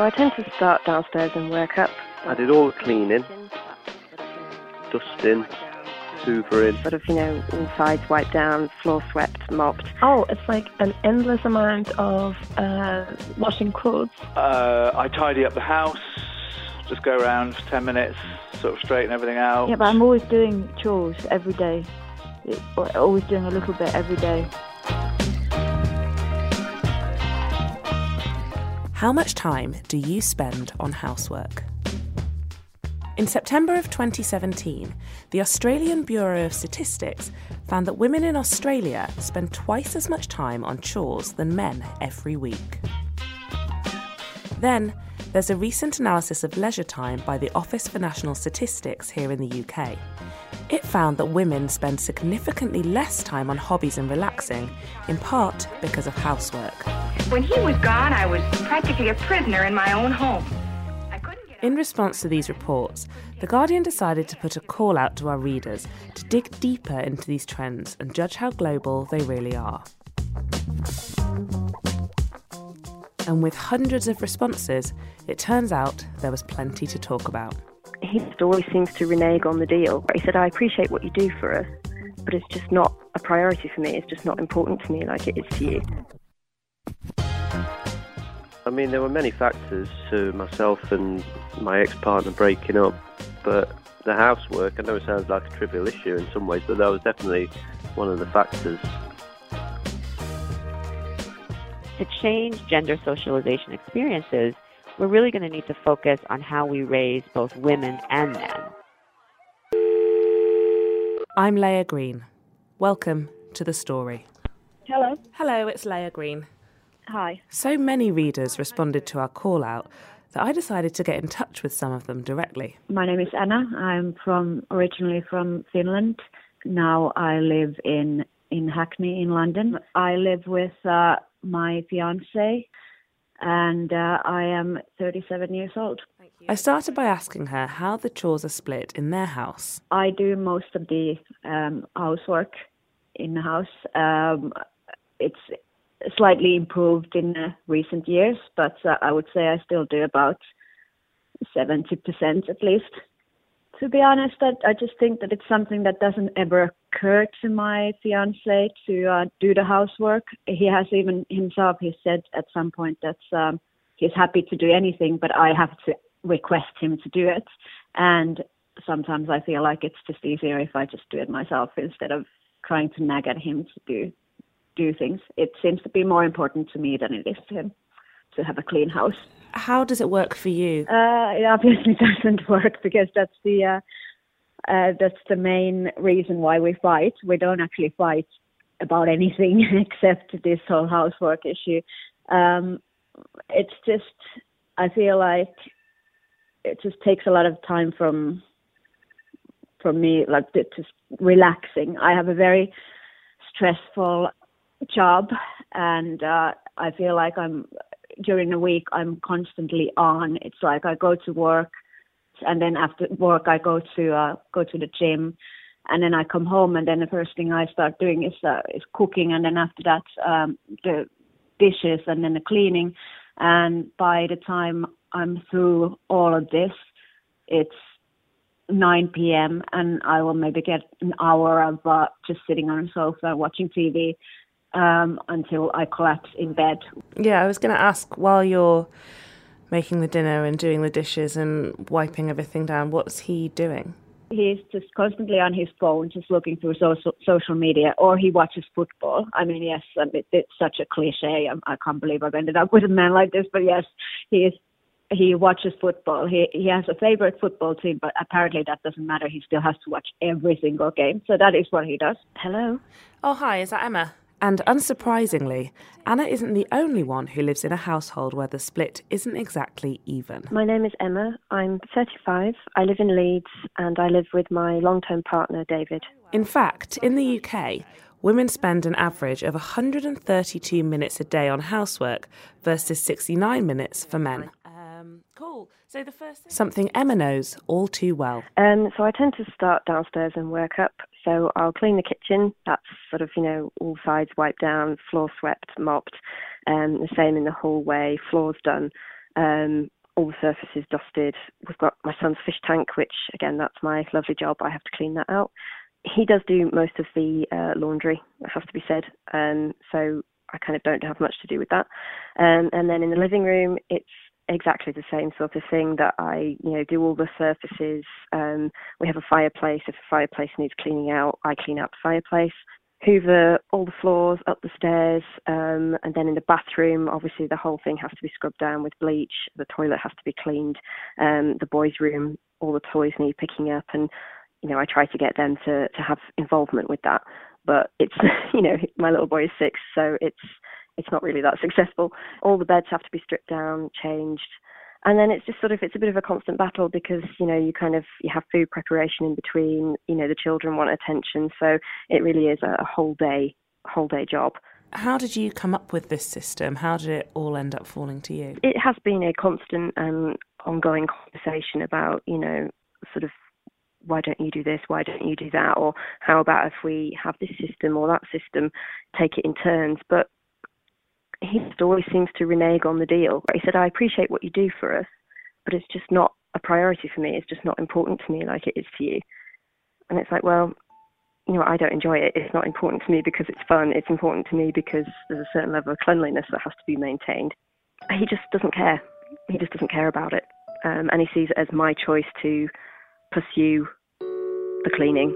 So I tend to start downstairs and work up. I did all the cleaning, dusting, hoovering. Sort of, you know, all sides wiped down, floor swept, mopped. Oh, it's like an endless amount of uh, washing clothes. Uh, I tidy up the house, just go around for 10 minutes, sort of straighten everything out. Yeah, but I'm always doing chores every day. Always doing a little bit every day. How much time do you spend on housework? In September of 2017, the Australian Bureau of Statistics found that women in Australia spend twice as much time on chores than men every week. Then, there's a recent analysis of leisure time by the Office for National Statistics here in the UK. It found that women spend significantly less time on hobbies and relaxing, in part because of housework. When he was gone, I was practically a prisoner in my own home. In response to these reports, The Guardian decided to put a call out to our readers to dig deeper into these trends and judge how global they really are. And with hundreds of responses, it turns out there was plenty to talk about. He just always seems to renege on the deal. He said, I appreciate what you do for us, but it's just not a priority for me. It's just not important to me like it is to you. I mean, there were many factors to myself and my ex-partner breaking up, but the housework, I know it sounds like a trivial issue in some ways, but that was definitely one of the factors. To change gender socialization experiences, we're really going to need to focus on how we raise both women and men. I'm Leah Green. Welcome to the story. Hello. Hello, it's Leah Green. Hi. So many readers responded to our call out that I decided to get in touch with some of them directly. My name is Anna. I'm from originally from Finland. Now I live in in Hackney in London. I live with uh, my fiance, and uh, I am 37 years old. I started by asking her how the chores are split in their house. I do most of the um, housework in the house. Um, it's slightly improved in uh, recent years, but uh, I would say I still do about 70% at least. To be honest, I, I just think that it's something that doesn't ever occur to my fiance to uh, do the housework. He has even himself, he said at some point that um, he's happy to do anything, but I have to request him to do it. And sometimes I feel like it's just easier if I just do it myself instead of trying to nag at him to do do things. It seems to be more important to me than it is to him to have a clean house. How does it work for you? Uh, it obviously doesn't work because that's the uh, uh, that's the main reason why we fight. We don't actually fight about anything except this whole housework issue. Um, it's just I feel like it just takes a lot of time from from me, like just relaxing. I have a very stressful job, and uh, I feel like I'm during the week I'm constantly on. It's like I go to work, and then after work I go to uh, go to the gym, and then I come home, and then the first thing I start doing is uh, is cooking, and then after that um, the dishes, and then the cleaning, and by the time I'm through all of this, it's 9 p.m. and I will maybe get an hour of uh, just sitting on a sofa watching TV, um, until I collapse in bed. Yeah, I was going to ask while you're making the dinner and doing the dishes and wiping everything down, what's he doing? He's just constantly on his phone, just looking through social social media, or he watches football. I mean, yes, I mean, it's such a cliche. I, I can't believe I've ended up with a man like this, but yes, he is. He watches football. He he has a favorite football team, but apparently that doesn't matter. He still has to watch every single game. So that is what he does. Hello. Oh, hi. Is that Emma? And unsurprisingly, Anna isn't the only one who lives in a household where the split isn't exactly even. My name is Emma. I'm 35. I live in Leeds and I live with my long term partner, David. In fact, in the UK, women spend an average of 132 minutes a day on housework versus 69 minutes for men. Um, cool. So the first something Emma knows all too well. Um, so I tend to start downstairs and work up. So I'll clean the kitchen. That's sort of, you know, all sides wiped down, floor swept, mopped. Um, the same in the hallway, floors done. Um, all the surfaces dusted. We've got my son's fish tank, which again, that's my lovely job. I have to clean that out. He does do most of the uh, laundry, it has to be said. Um, so I kind of don't have much to do with that. Um, and then in the living room, it's exactly the same sort of thing that I, you know, do all the surfaces. Um, we have a fireplace. If a fireplace needs cleaning out, I clean out the fireplace. Hoover all the floors, up the stairs, um, and then in the bathroom, obviously the whole thing has to be scrubbed down with bleach. The toilet has to be cleaned. Um, the boys' room, all the toys need picking up, and you know I try to get them to to have involvement with that. But it's you know my little boy is six, so it's it's not really that successful. All the beds have to be stripped down, changed. And then it's just sort of it's a bit of a constant battle because you know you kind of you have food preparation in between you know the children want attention so it really is a whole day whole day job. How did you come up with this system? How did it all end up falling to you? It has been a constant and ongoing conversation about you know sort of why don't you do this? Why don't you do that? Or how about if we have this system or that system, take it in turns? But he just always seems to renege on the deal. He said, I appreciate what you do for us, but it's just not a priority for me. It's just not important to me like it is to you. And it's like, well, you know, I don't enjoy it. It's not important to me because it's fun. It's important to me because there's a certain level of cleanliness that has to be maintained. He just doesn't care. He just doesn't care about it. Um, and he sees it as my choice to pursue the cleaning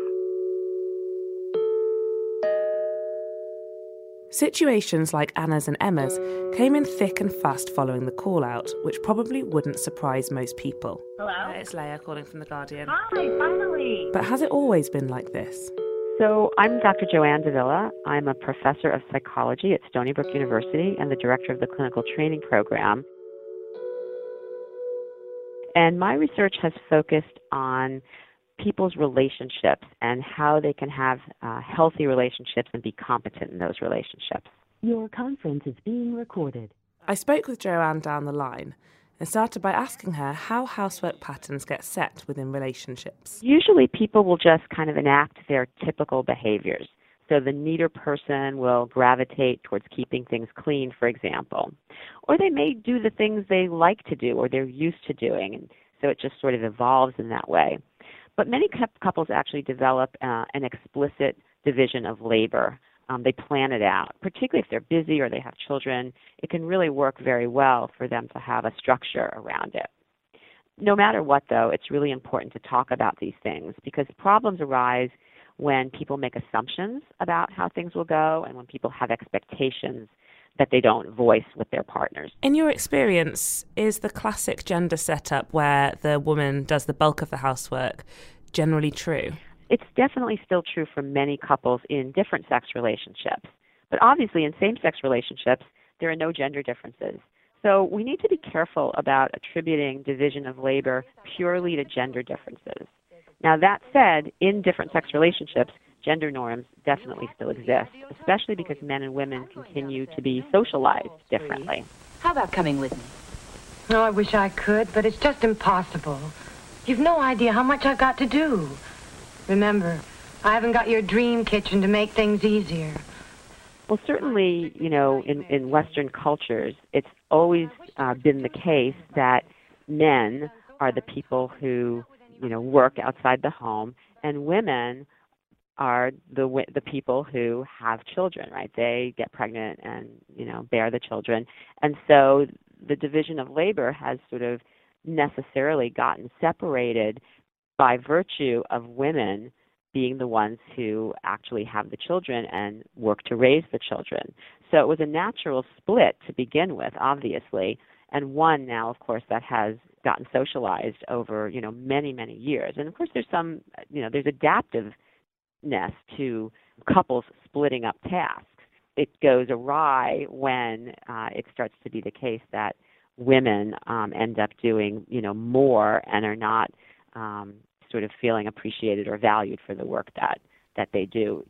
Situations like Anna's and Emma's came in thick and fast following the call out, which probably wouldn't surprise most people. Hello? Uh, it's Leah calling from The Guardian. Hi, finally. But has it always been like this? So, I'm Dr. Joanne Davila. I'm a professor of psychology at Stony Brook University and the director of the clinical training program. And my research has focused on people's relationships and how they can have uh, healthy relationships and be competent in those relationships. Your conference is being recorded. I spoke with Joanne down the line and started by asking her how housework patterns get set within relationships. Usually, people will just kind of enact their typical behaviors. So, the neater person will gravitate towards keeping things clean, for example. Or they may do the things they like to do or they're used to doing. And so, it just sort of evolves in that way. But many couples actually develop uh, an explicit division of labor. Um, they plan it out, particularly if they're busy or they have children. It can really work very well for them to have a structure around it. No matter what, though, it's really important to talk about these things because problems arise when people make assumptions about how things will go and when people have expectations that they don't voice with their partners. In your experience, is the classic gender setup where the woman does the bulk of the housework generally true? It's definitely still true for many couples in different sex relationships. But obviously, in same sex relationships, there are no gender differences. So we need to be careful about attributing division of labor purely to gender differences. Now, that said, in different sex relationships, gender norms definitely still exist, especially because men and women continue to be socialized differently. How about coming with me? Oh, I wish I could, but it's just impossible. You've no idea how much I've got to do. Remember, I haven't got your dream kitchen to make things easier. Well, certainly, you know, in, in Western cultures, it's always uh, been the case that men are the people who, you know, work outside the home, and women are the the people who have children, right? They get pregnant and you know bear the children, and so the division of labor has sort of necessarily gotten separated by virtue of women being the ones who actually have the children and work to raise the children. So it was a natural split to begin with, obviously, and one now, of course, that has gotten socialized over you know many many years. And of course, there's some you know there's adaptiveness to couples splitting up tasks. It goes awry when uh, it starts to be the case that women um, end up doing you know more and are not um, sort of feeling appreciated or valued for the work that that they do.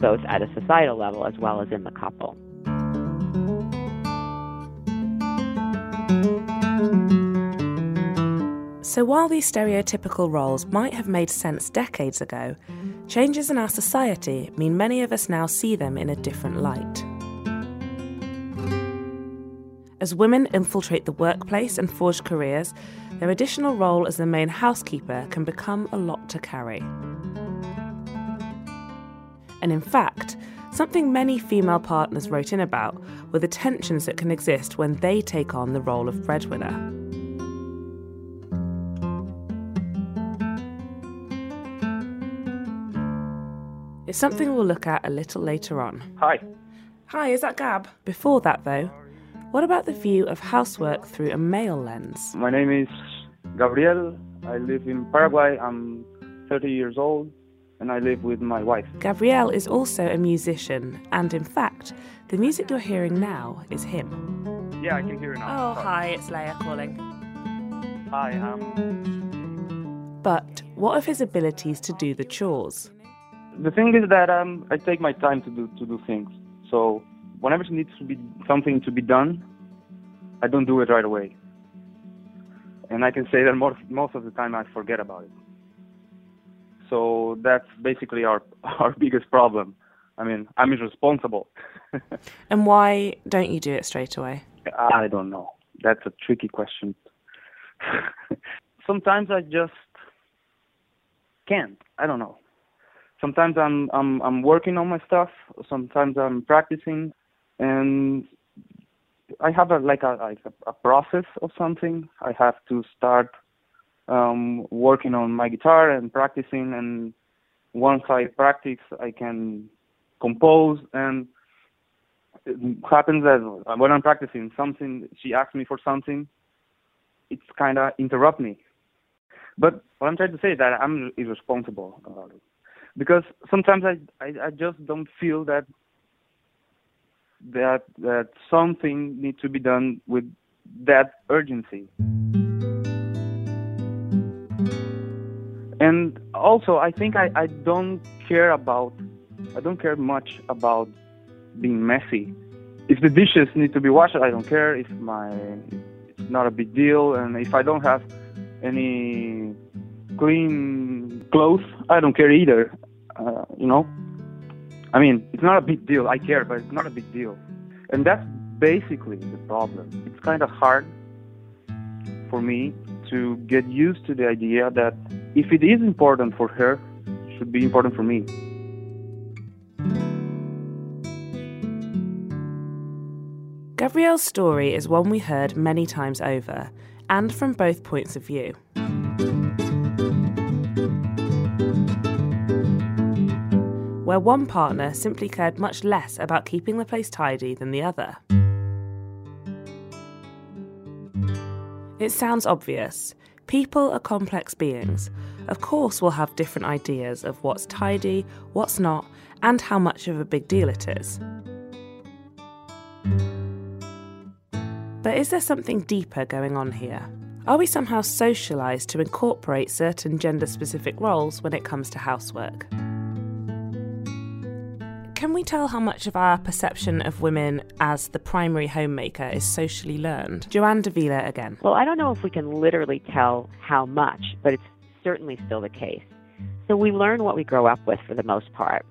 Both at a societal level as well as in the couple. So, while these stereotypical roles might have made sense decades ago, changes in our society mean many of us now see them in a different light. As women infiltrate the workplace and forge careers, their additional role as the main housekeeper can become a lot to carry. And in fact, something many female partners wrote in about were the tensions that can exist when they take on the role of breadwinner. It's something we'll look at a little later on. Hi. Hi, is that Gab? Before that, though, what about the view of housework through a male lens? My name is Gabriel. I live in Paraguay. I'm 30 years old and I live with my wife. Gabriel is also a musician, and in fact, the music you're hearing now is him. Yeah, I can hear you now. Oh, Sorry. hi, it's Leah calling. Hi, um. But what of his abilities to do the chores? The thing is that um, I take my time to do to do things. So whenever it needs to be something to be done, I don't do it right away. And I can say that most most of the time I forget about it. So that's basically our our biggest problem. I mean, I'm irresponsible. and why don't you do it straight away? I don't know. That's a tricky question. Sometimes I just can't. I don't know. Sometimes I'm I'm I'm working on my stuff. Sometimes I'm practicing and I have a like a like a, a process of something. I have to start um, working on my guitar and practicing, and once I practice, I can compose. And it happens that when I'm practicing something, she asks me for something, it's kind of interrupt me. But what I'm trying to say is that I'm irresponsible about it because sometimes I, I I just don't feel that that that something needs to be done with that urgency. And also, I think I, I don't care about I don't care much about being messy. If the dishes need to be washed, I don't care. If my it's not a big deal, and if I don't have any clean clothes, I don't care either. Uh, you know. I mean, it's not a big deal. I care, but it's not a big deal. And that's basically the problem. It's kind of hard for me to get used to the idea that if it is important for her, it should be important for me. Gabriel's story is one we heard many times over, and from both points of view. Where one partner simply cared much less about keeping the place tidy than the other. It sounds obvious. People are complex beings. Of course, we'll have different ideas of what's tidy, what's not, and how much of a big deal it is. But is there something deeper going on here? Are we somehow socialised to incorporate certain gender specific roles when it comes to housework? Can we tell how much of our perception of women as the primary homemaker is socially learned? Joanne Davila again. Well, I don't know if we can literally tell how much, but it's certainly still the case. So we learn what we grow up with for the most part.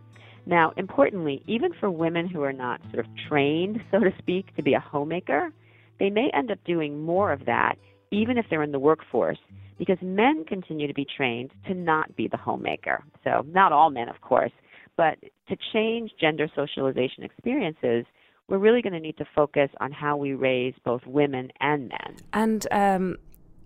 Now, importantly, even for women who are not sort of trained, so to speak, to be a homemaker, they may end up doing more of that even if they're in the workforce because men continue to be trained to not be the homemaker. So, not all men, of course, but to change gender socialization experiences, we're really going to need to focus on how we raise both women and men. And um,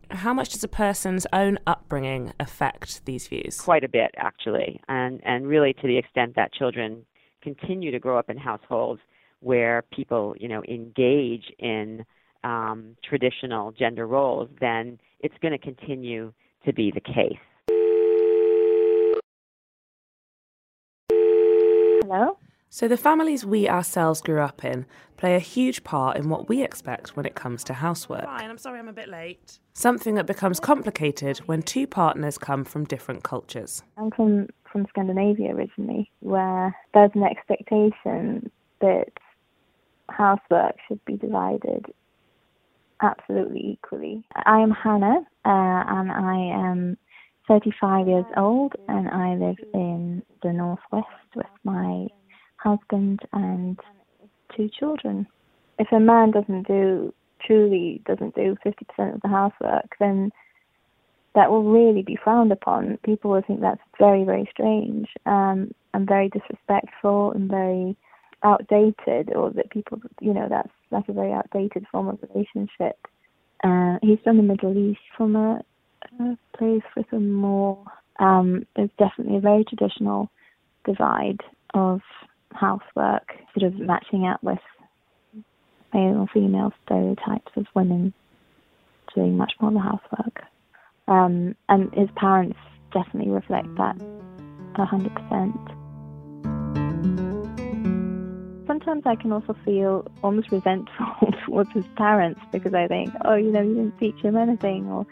how much does a person's own upbringing affect these views? Quite a bit, actually, and and really to the extent that children continue to grow up in households where people, you know, engage in um, traditional gender roles, then it's going to continue to be the case. Hello? So, the families we ourselves grew up in play a huge part in what we expect when it comes to housework. Fine, I'm sorry I'm a bit late. Something that becomes complicated when two partners come from different cultures. I'm from, from Scandinavia originally, where there's an expectation that housework should be divided absolutely equally. I am Hannah, uh, and I am 35 years old, and I live in the northwest with my husband and two children. If a man doesn't do truly doesn't do 50% of the housework, then that will really be frowned upon. People will think that's very, very strange um, and very disrespectful and very outdated, or that people, you know, that's that's a very outdated form of relationship. Uh, he's from the Middle East, from a, place with a more, um, there's definitely a very traditional divide of housework, sort of matching up with male or female stereotypes of women doing much more of the housework. Um, and his parents definitely reflect that 100% sometimes I can also feel almost resentful towards his parents because I think, oh, you know, you didn't teach him anything, or,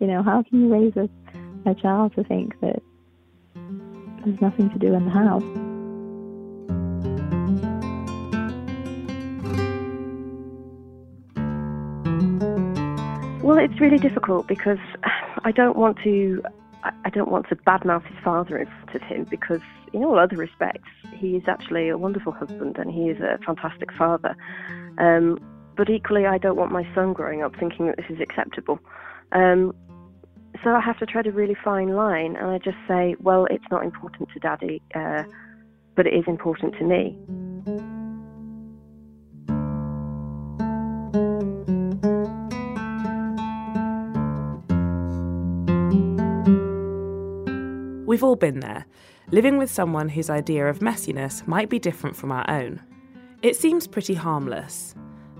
you know, how can you raise a, a child to think that there's nothing to do in the house? Well, it's really difficult because I don't want to. I don't want to badmouth his father in front of him because, in all other respects, he is actually a wonderful husband and he is a fantastic father. Um, but equally, I don't want my son growing up thinking that this is acceptable. Um, so I have to tread a really fine line, and I just say, well, it's not important to Daddy, uh, but it is important to me. We've all been there, living with someone whose idea of messiness might be different from our own. It seems pretty harmless,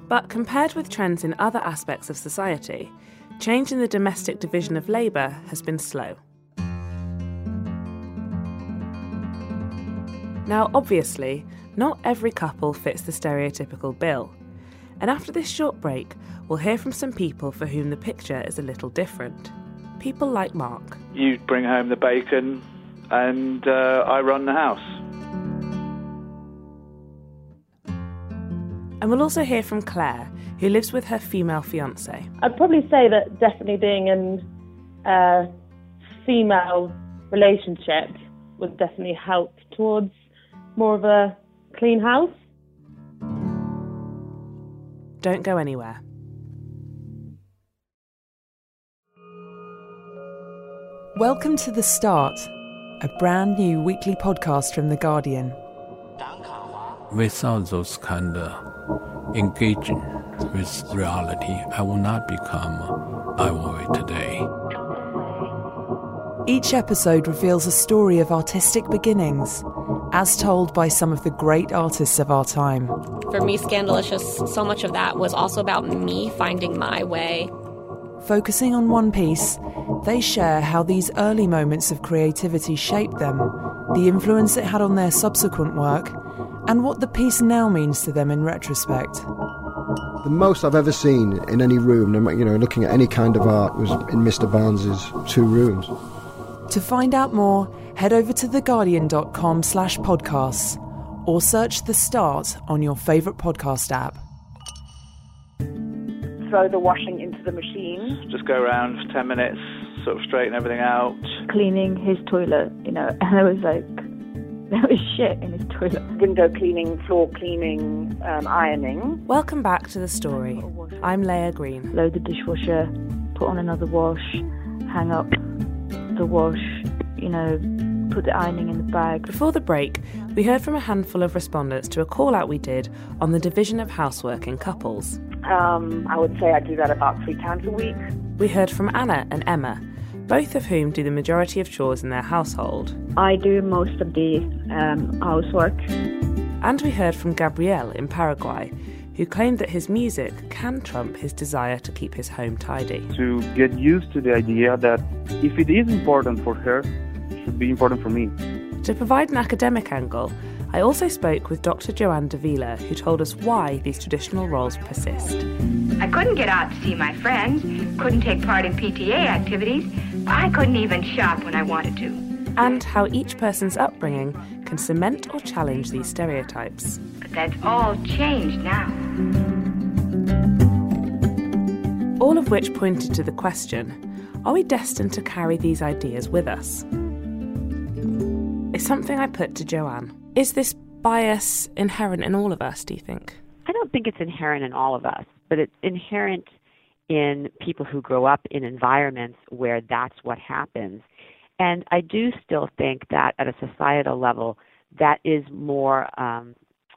but compared with trends in other aspects of society, change in the domestic division of labour has been slow. Now, obviously, not every couple fits the stereotypical bill. And after this short break, we'll hear from some people for whom the picture is a little different. People like Mark. You bring home the bacon, and uh, I run the house. And we'll also hear from Claire, who lives with her female fiance. I'd probably say that definitely being in a female relationship would definitely help towards more of a clean house. Don't go anywhere. Welcome to The Start, a brand new weekly podcast from The Guardian. Without those kind of engaging with reality, I will not become Ai today. Each episode reveals a story of artistic beginnings, as told by some of the great artists of our time. For me, Scandalicious, so much of that was also about me finding my way. Focusing on one piece, they share how these early moments of creativity shaped them, the influence it had on their subsequent work, and what the piece now means to them in retrospect. The most I've ever seen in any room, you know, looking at any kind of art, was in Mr. Barnes's two rooms. To find out more, head over to theguardian.com slash podcasts or search The Start on your favourite podcast app throw the washing into the machine. Just go around for 10 minutes, sort of straighten everything out. Cleaning his toilet, you know, and there was like, there was shit in his toilet. Window cleaning, floor cleaning, um, ironing. Welcome back to the story. I'm Leah Green. Load the dishwasher, put on another wash, hang up the wash, you know, put the ironing in the bag. Before the break, we heard from a handful of respondents to a call out we did on the division of housework in couples. Um, I would say I do that about three times a week. We heard from Anna and Emma, both of whom do the majority of chores in their household. I do most of the um, housework. And we heard from Gabriel in Paraguay, who claimed that his music can trump his desire to keep his home tidy. To get used to the idea that if it is important for her, it should be important for me. To provide an academic angle, I also spoke with Dr. Joanne Davila, who told us why these traditional roles persist. I couldn't get out to see my friends, couldn't take part in PTA activities, I couldn't even shop when I wanted to. And how each person's upbringing can cement or challenge these stereotypes. But that's all changed now. All of which pointed to the question are we destined to carry these ideas with us? It's something I put to Joanne. Is this bias inherent in all of us, do you think? I don't think it's inherent in all of us, but it's inherent in people who grow up in environments where that's what happens. And I do still think that at a societal level, that is more um,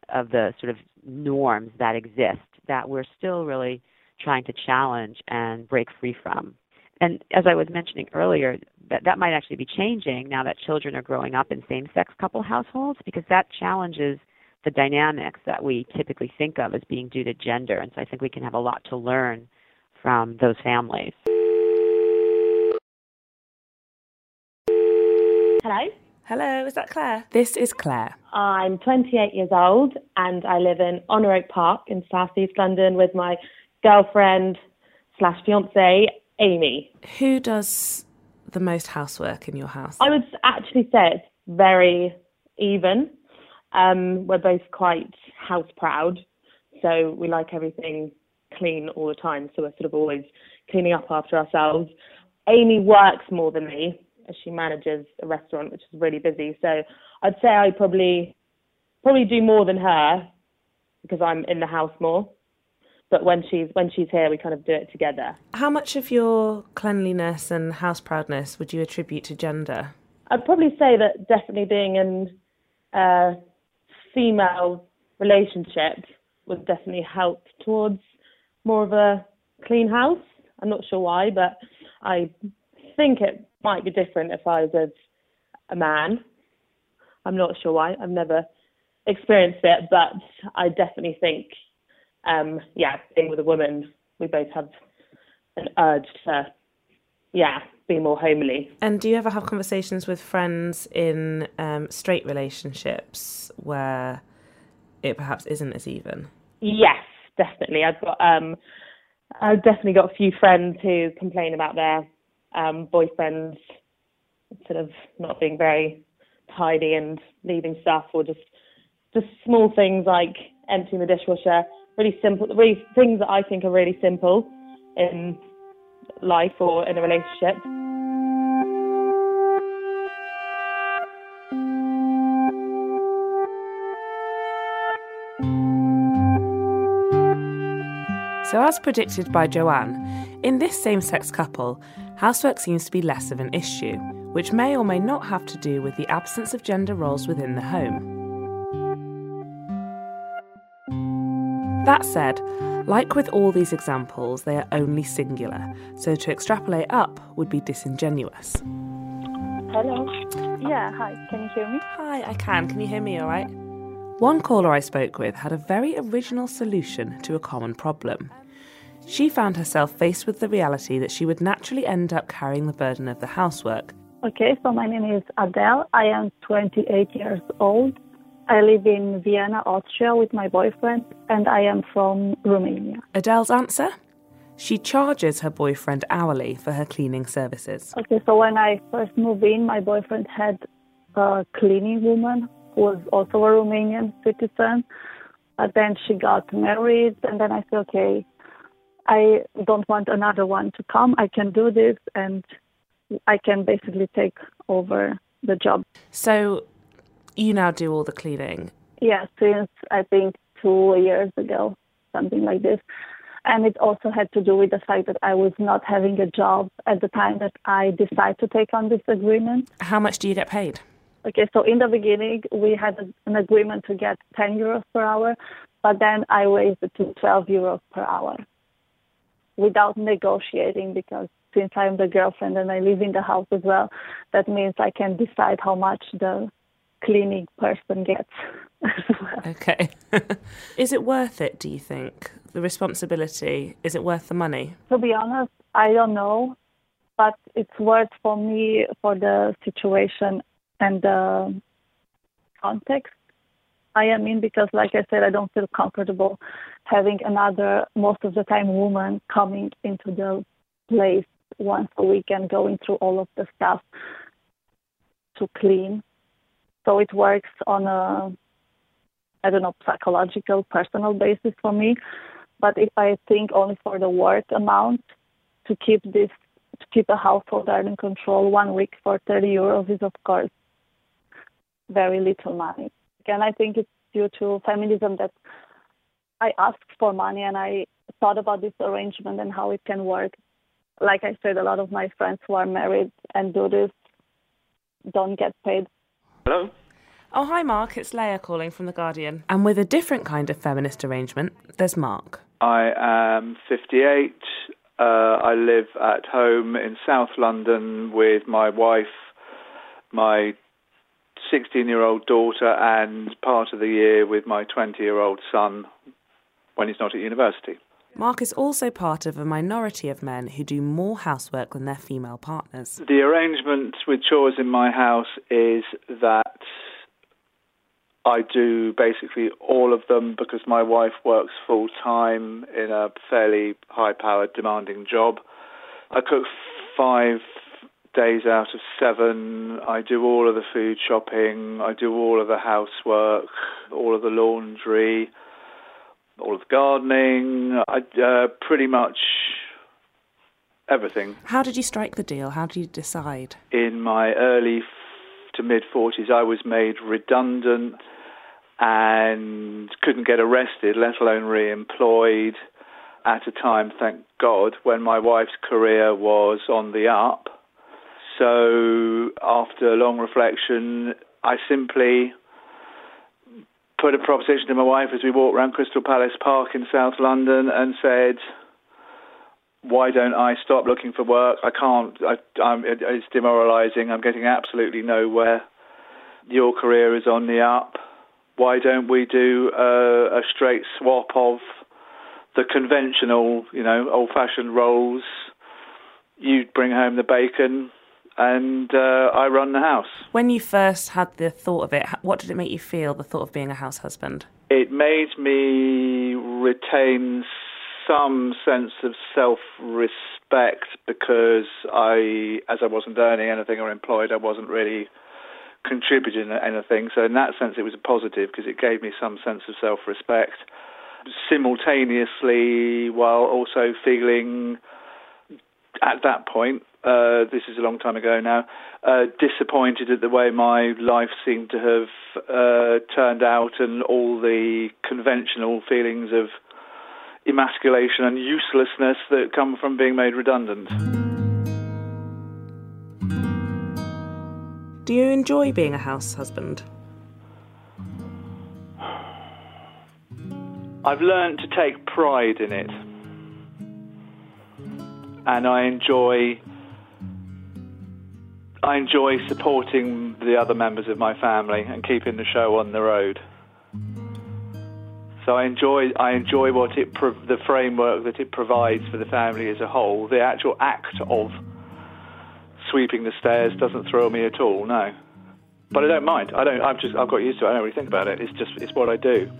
of the sort of norms that exist that we're still really trying to challenge and break free from. And as I was mentioning earlier, that that might actually be changing now that children are growing up in same-sex couple households because that challenges the dynamics that we typically think of as being due to gender. And so I think we can have a lot to learn from those families. Hello. Hello, is that Claire? This is Claire. I'm 28 years old and I live in Honor Oak Park in southeast London with my girlfriend slash fiance Amy. Who does the most housework in your house? I would actually say it's very even. Um, we're both quite house proud, so we like everything clean all the time. So we're sort of always cleaning up after ourselves. Amy works more than me as she manages a restaurant, which is really busy. So I'd say I probably probably do more than her because I'm in the house more. But when she's when she's here, we kind of do it together. How much of your cleanliness and house proudness would you attribute to gender? I'd probably say that definitely being in a female relationship would definitely help towards more of a clean house. I'm not sure why, but I think it might be different if I was with a man. I'm not sure why. I've never experienced it, but I definitely think, um, yeah, being with a woman, we both have an urge to, yeah, be more homely. And do you ever have conversations with friends in um, straight relationships where it perhaps isn't as even? Yes, definitely. I've got um, I've definitely got a few friends who complain about their um, boyfriends sort of not being very tidy and leaving stuff, or just just small things like emptying the dishwasher. Really simple, really things that I think are really simple in life or in a relationship. So, as predicted by Joanne, in this same sex couple, housework seems to be less of an issue, which may or may not have to do with the absence of gender roles within the home. That said, like with all these examples, they are only singular, so to extrapolate up would be disingenuous. Hello. Yeah, hi. Can you hear me? Hi, I can. Can you hear me all right? One caller I spoke with had a very original solution to a common problem. She found herself faced with the reality that she would naturally end up carrying the burden of the housework. Okay, so my name is Adele. I am 28 years old. I live in Vienna, Austria with my boyfriend, and I am from Romania. Adele's answer? She charges her boyfriend hourly for her cleaning services. Okay, so when I first moved in, my boyfriend had a cleaning woman who was also a Romanian citizen. But then she got married, and then I said, okay, I don't want another one to come. I can do this, and I can basically take over the job. So you now do all the cleaning? Yeah, since I think two years ago, something like this. And it also had to do with the fact that I was not having a job at the time that I decided to take on this agreement. How much do you get paid? Okay, so in the beginning, we had an agreement to get 10 euros per hour, but then I raised it to 12 euros per hour without negotiating because since I'm the girlfriend and I live in the house as well, that means I can decide how much the cleaning person gets. Okay. is it worth it, do you think? The responsibility, is it worth the money? To be honest, I don't know, but it's worth for me for the situation and the context I am in because, like I said, I don't feel comfortable having another, most of the time, woman coming into the place once a week and going through all of the stuff to clean. So it works on a, I don't know, psychological, personal basis for me. But if I think only for the work amount, to keep this, to keep a household under control one week for 30 euros is, of course, very little money. And I think it's due to feminism that I asked for money and I thought about this arrangement and how it can work. Like I said, a lot of my friends who are married and do this don't get paid. Hello? Oh, hi, Mark. It's Leah calling from The Guardian. And with a different kind of feminist arrangement, there's Mark. I am 58. Uh, I live at home in South London with my wife, my 16 year old daughter, and part of the year with my 20 year old son when he's not at university. Mark is also part of a minority of men who do more housework than their female partners. The arrangement with chores in my house is that I do basically all of them because my wife works full time in a fairly high powered, demanding job. I cook five days out of seven. I do all of the food shopping. I do all of the housework, all of the laundry, all of the gardening. I uh, pretty much everything. How did you strike the deal? How did you decide? In my early to mid 40s, I was made redundant and couldn't get arrested, let alone re employed at a time, thank God, when my wife's career was on the up. So, after long reflection, I simply put a proposition to my wife as we walked around Crystal Palace Park in South London and said, why don't I stop looking for work? I can't. I, it's demoralising. I'm getting absolutely nowhere. Your career is on the up. Why don't we do a, a straight swap of the conventional, you know, old-fashioned roles? You'd bring home the bacon, and uh, I run the house. When you first had the thought of it, what did it make you feel, the thought of being a house husband? It made me retain some sense of self respect because I, as I wasn't earning anything or employed, I wasn't really contributing anything. So, in that sense, it was a positive because it gave me some sense of self respect. Simultaneously, while also feeling at that point, uh, this is a long time ago now, uh, disappointed at the way my life seemed to have uh, turned out and all the conventional feelings of emasculation and uselessness that come from being made redundant. Do you enjoy being a house husband? I've learned to take pride in it. And I enjoy I enjoy supporting the other members of my family and keeping the show on the road. So I enjoy I enjoy what it pro- the framework that it provides for the family as a whole. The actual act of sweeping the stairs doesn't thrill me at all. No, but I don't mind. I don't. I've just I've got used to it. I don't really think about it. It's just it's what I do.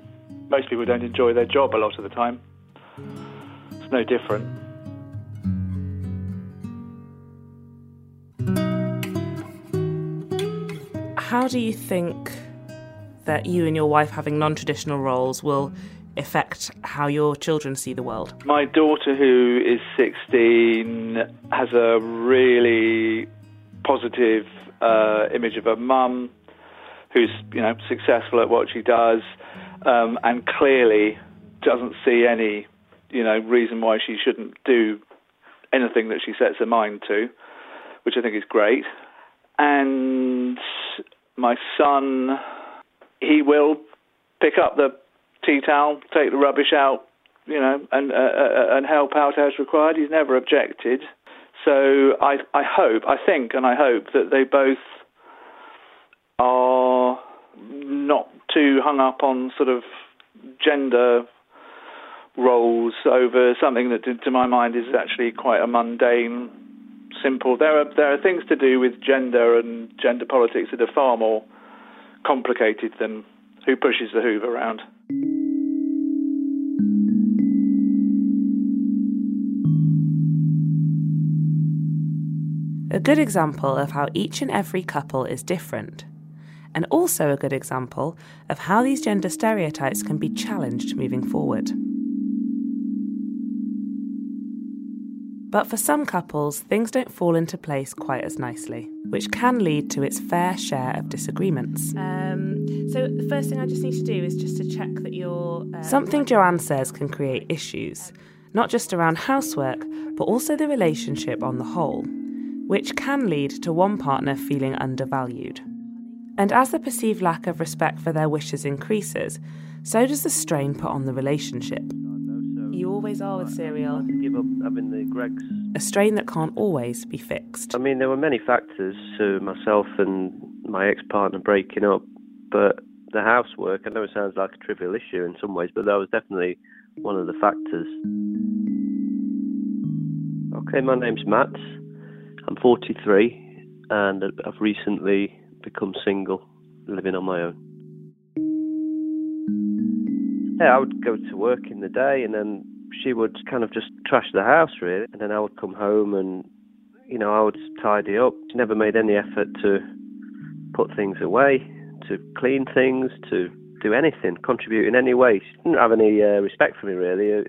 Most people don't enjoy their job a lot of the time. It's no different. How do you think that you and your wife having non traditional roles will affect how your children see the world? My daughter, who is 16, has a really positive uh, image of her mum, who's you know successful at what she does, um, and clearly doesn't see any you know, reason why she shouldn't do anything that she sets her mind to, which I think is great. And my son, he will pick up the tea towel, take the rubbish out, you know, and uh, uh, and help out as required. He's never objected. So I I hope, I think, and I hope that they both are not too hung up on sort of gender roles over something that, to my mind, is actually quite a mundane, simple. There are there are things to do with gender and gender politics that are far more complicated than who pushes the Hoover around. A good example of how each and every couple is different and also a good example of how these gender stereotypes can be challenged moving forward. But for some couples, things don't fall into place quite as nicely, which can lead to its fair share of disagreements. Um, so, the first thing I just need to do is just to check that you're. Uh, Something Joanne says can create issues, not just around housework, but also the relationship on the whole, which can lead to one partner feeling undervalued. And as the perceived lack of respect for their wishes increases, so does the strain put on the relationship. Always are with cereal. Give up having the Greggs. A strain that can't always be fixed. I mean, there were many factors to myself and my ex-partner breaking up, but the housework. I know it sounds like a trivial issue in some ways, but that was definitely one of the factors. Okay, my name's Matt. I'm 43, and I've recently become single, living on my own. Yeah, I would go to work in the day, and then she would kind of just trash the house, really. And then I would come home, and you know, I would tidy up. She never made any effort to put things away, to clean things, to do anything, contribute in any way. She didn't have any uh, respect for me, really.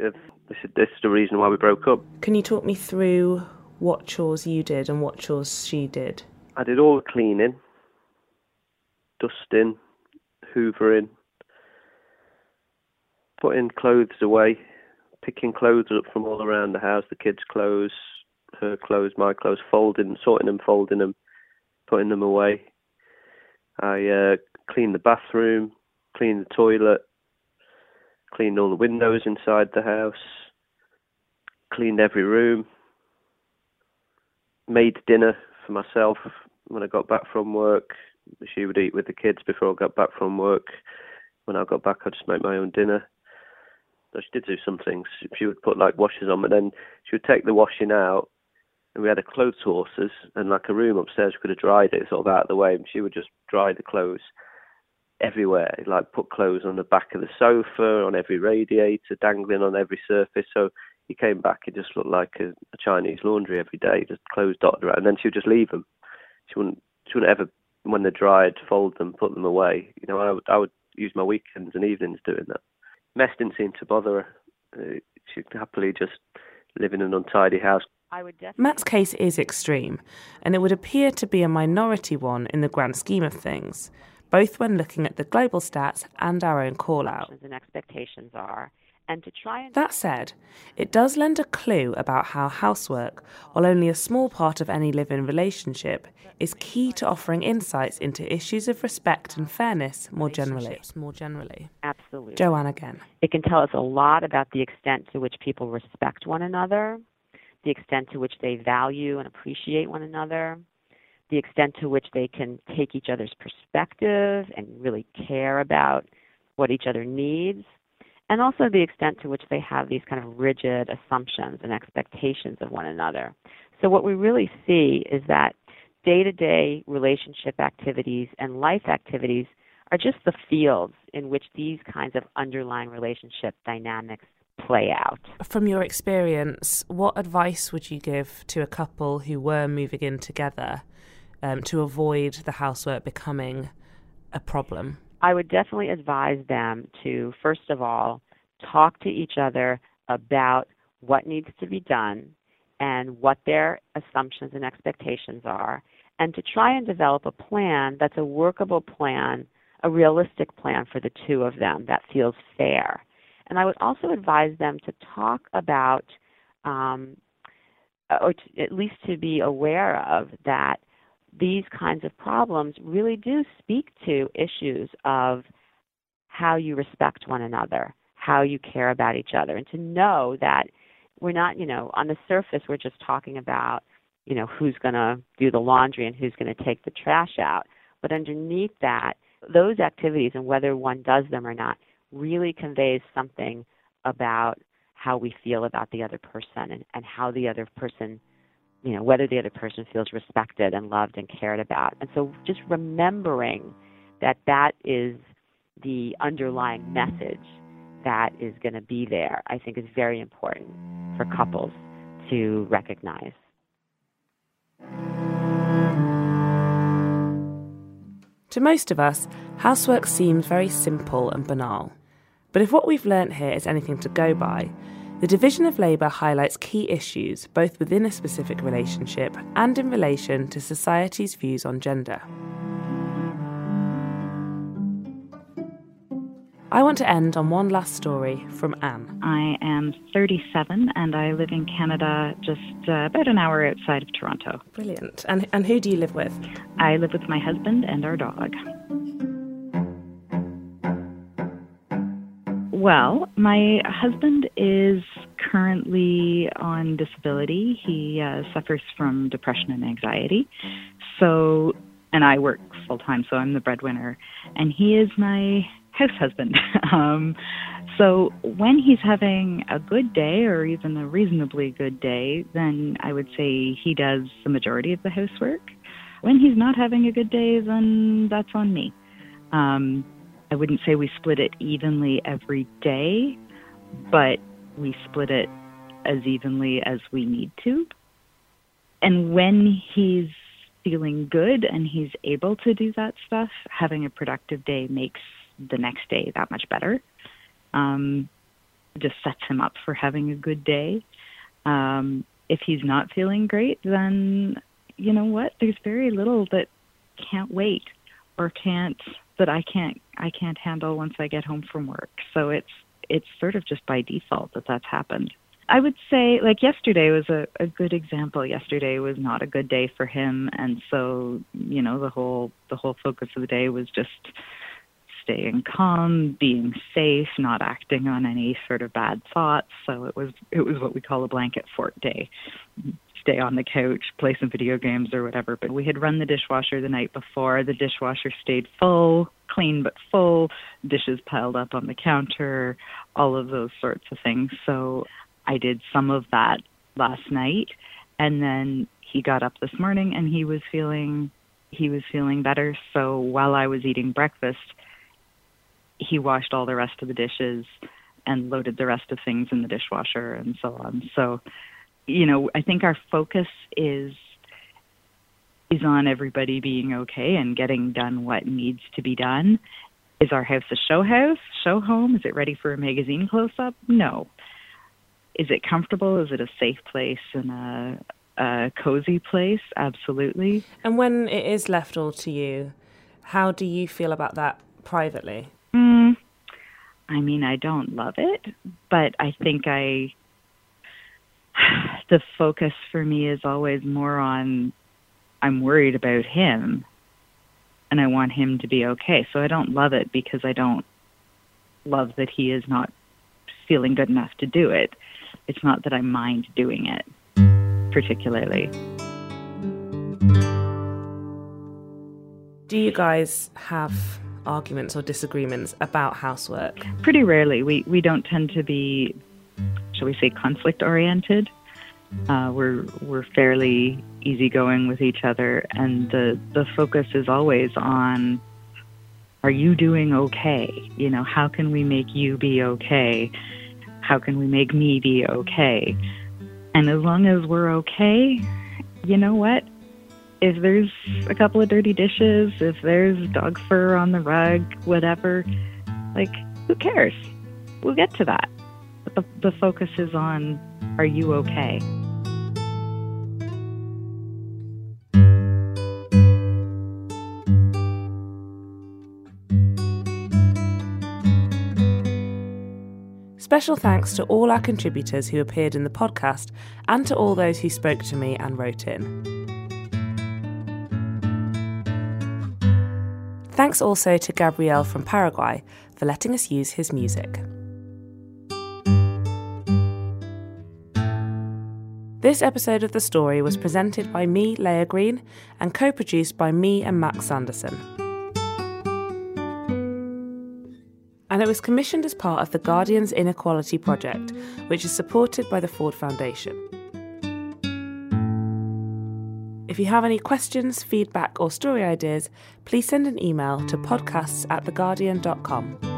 This is, this is the reason why we broke up. Can you talk me through what chores you did and what chores she did? I did all the cleaning, dusting, hoovering, putting clothes away, picking clothes up from all around the house, the kids' clothes, her clothes, my clothes, folding, sorting them, folding them, putting them away. I uh, cleaned the bathroom, cleaned the toilet, cleaned all the windows inside the house, cleaned every room, made dinner for myself when I got back from work, she would eat with the kids before I got back from work. When I got back, I'd just make my own dinner. So she did do some things. She would put like washers on, but then she would take the washing out, and we had a clothes horses and like a room upstairs. We could have dried it sort of out of the way, and she would just dry the clothes everywhere. Like put clothes on the back of the sofa, on every radiator, dangling on every surface. So he came back, it just looked like a, a Chinese laundry every day, just clothes dotted around. And then she would just leave them. She wouldn't. She wouldn't ever when they're dried, fold them, put them away. You know, I would, I would use my weekends and evenings doing that. Mess didn't seem to bother her. Uh, she'd happily just live in an untidy house. Matt's case is extreme, and it would appear to be a minority one in the grand scheme of things, both when looking at the global stats and our own call out. And expectations are and to try and. That said, it does lend a clue about how housework, while only a small part of any live in relationship, is key to offering insights into issues of respect and fairness more generally. More generally. Absolutely. Joanne again. It can tell us a lot about the extent to which people respect one another, the extent to which they value and appreciate one another, the extent to which they can take each other's perspective and really care about what each other needs and also the extent to which they have these kind of rigid assumptions and expectations of one another. So, what we really see is that day to day relationship activities and life activities are just the fields in which these kinds of underlying relationship dynamics play out. From your experience, what advice would you give to a couple who were moving in together um, to avoid the housework becoming a problem? I would definitely advise them to, first of all, talk to each other about what needs to be done and what their assumptions and expectations are, and to try and develop a plan that's a workable plan, a realistic plan for the two of them that feels fair. And I would also advise them to talk about, um, or to, at least to be aware of, that these kinds of problems really do speak to issues of how you respect one another, how you care about each other, and to know that we're not, you know, on the surface, we're just talking about, you know, who's going to do the laundry and who's going to take the trash out. But underneath that, those activities and whether one does them or not really conveys something about how we feel about the other person and, and how the other person, you know, whether the other person feels respected and loved and cared about. And so just remembering that that is the underlying message that is going to be there, I think is very important for couples to recognize. To most of us, housework seems very simple and banal. But if what we've learnt here is anything to go by, the division of labour highlights key issues both within a specific relationship and in relation to society's views on gender. I want to end on one last story from Anne. I am 37 and I live in Canada, just uh, about an hour outside of Toronto. Brilliant. And, and who do you live with? I live with my husband and our dog. Well, my husband is currently on disability. He uh, suffers from depression and anxiety. So, and I work full time, so I'm the breadwinner. And he is my house husband. um, so when he's having a good day or even a reasonably good day, then I would say he does the majority of the housework. When he's not having a good day, then that's on me. Um, I wouldn't say we split it evenly every day, but we split it as evenly as we need to. And when he's feeling good and he's able to do that stuff, having a productive day makes the next day that much better. Um, just sets him up for having a good day. Um, if he's not feeling great, then you know what? There's very little that can't wait or can't that I can't I can't handle once I get home from work. So it's it's sort of just by default that that's happened. I would say like yesterday was a, a good example. Yesterday was not a good day for him and so, you know, the whole the whole focus of the day was just staying calm, being safe, not acting on any sort of bad thoughts. So it was it was what we call a blanket fort day. Mm-hmm. Stay on the couch, play some video games or whatever. But we had run the dishwasher the night before. The dishwasher stayed full, clean but full, dishes piled up on the counter, all of those sorts of things. So I did some of that last night and then he got up this morning and he was feeling he was feeling better. So while I was eating breakfast, he washed all the rest of the dishes and loaded the rest of things in the dishwasher and so on. So, you know, I think our focus is is on everybody being okay and getting done what needs to be done. Is our house a show house, show home? Is it ready for a magazine close up? No. Is it comfortable? Is it a safe place and a, a cozy place? Absolutely. And when it is left all to you, how do you feel about that privately? Mm, I mean, I don't love it, but I think I. The focus for me is always more on I'm worried about him and I want him to be okay. So I don't love it because I don't love that he is not feeling good enough to do it. It's not that I mind doing it particularly. Do you guys have arguments or disagreements about housework? Pretty rarely. We we don't tend to be, shall we say, conflict oriented. Uh, we're we're fairly easygoing with each other, and the the focus is always on, are you doing okay? You know, how can we make you be okay? How can we make me be okay? And as long as we're okay, you know what? if there's a couple of dirty dishes, if there's dog fur on the rug, whatever, like, who cares? We'll get to that. The, the focus is on are you okay? Special thanks to all our contributors who appeared in the podcast and to all those who spoke to me and wrote in. Thanks also to Gabriel from Paraguay for letting us use his music. This episode of The Story was presented by me, Leah Green, and co produced by me and Max Sanderson. And it was commissioned as part of the Guardian's Inequality Project, which is supported by the Ford Foundation. If you have any questions, feedback, or story ideas, please send an email to podcasts at theguardian.com.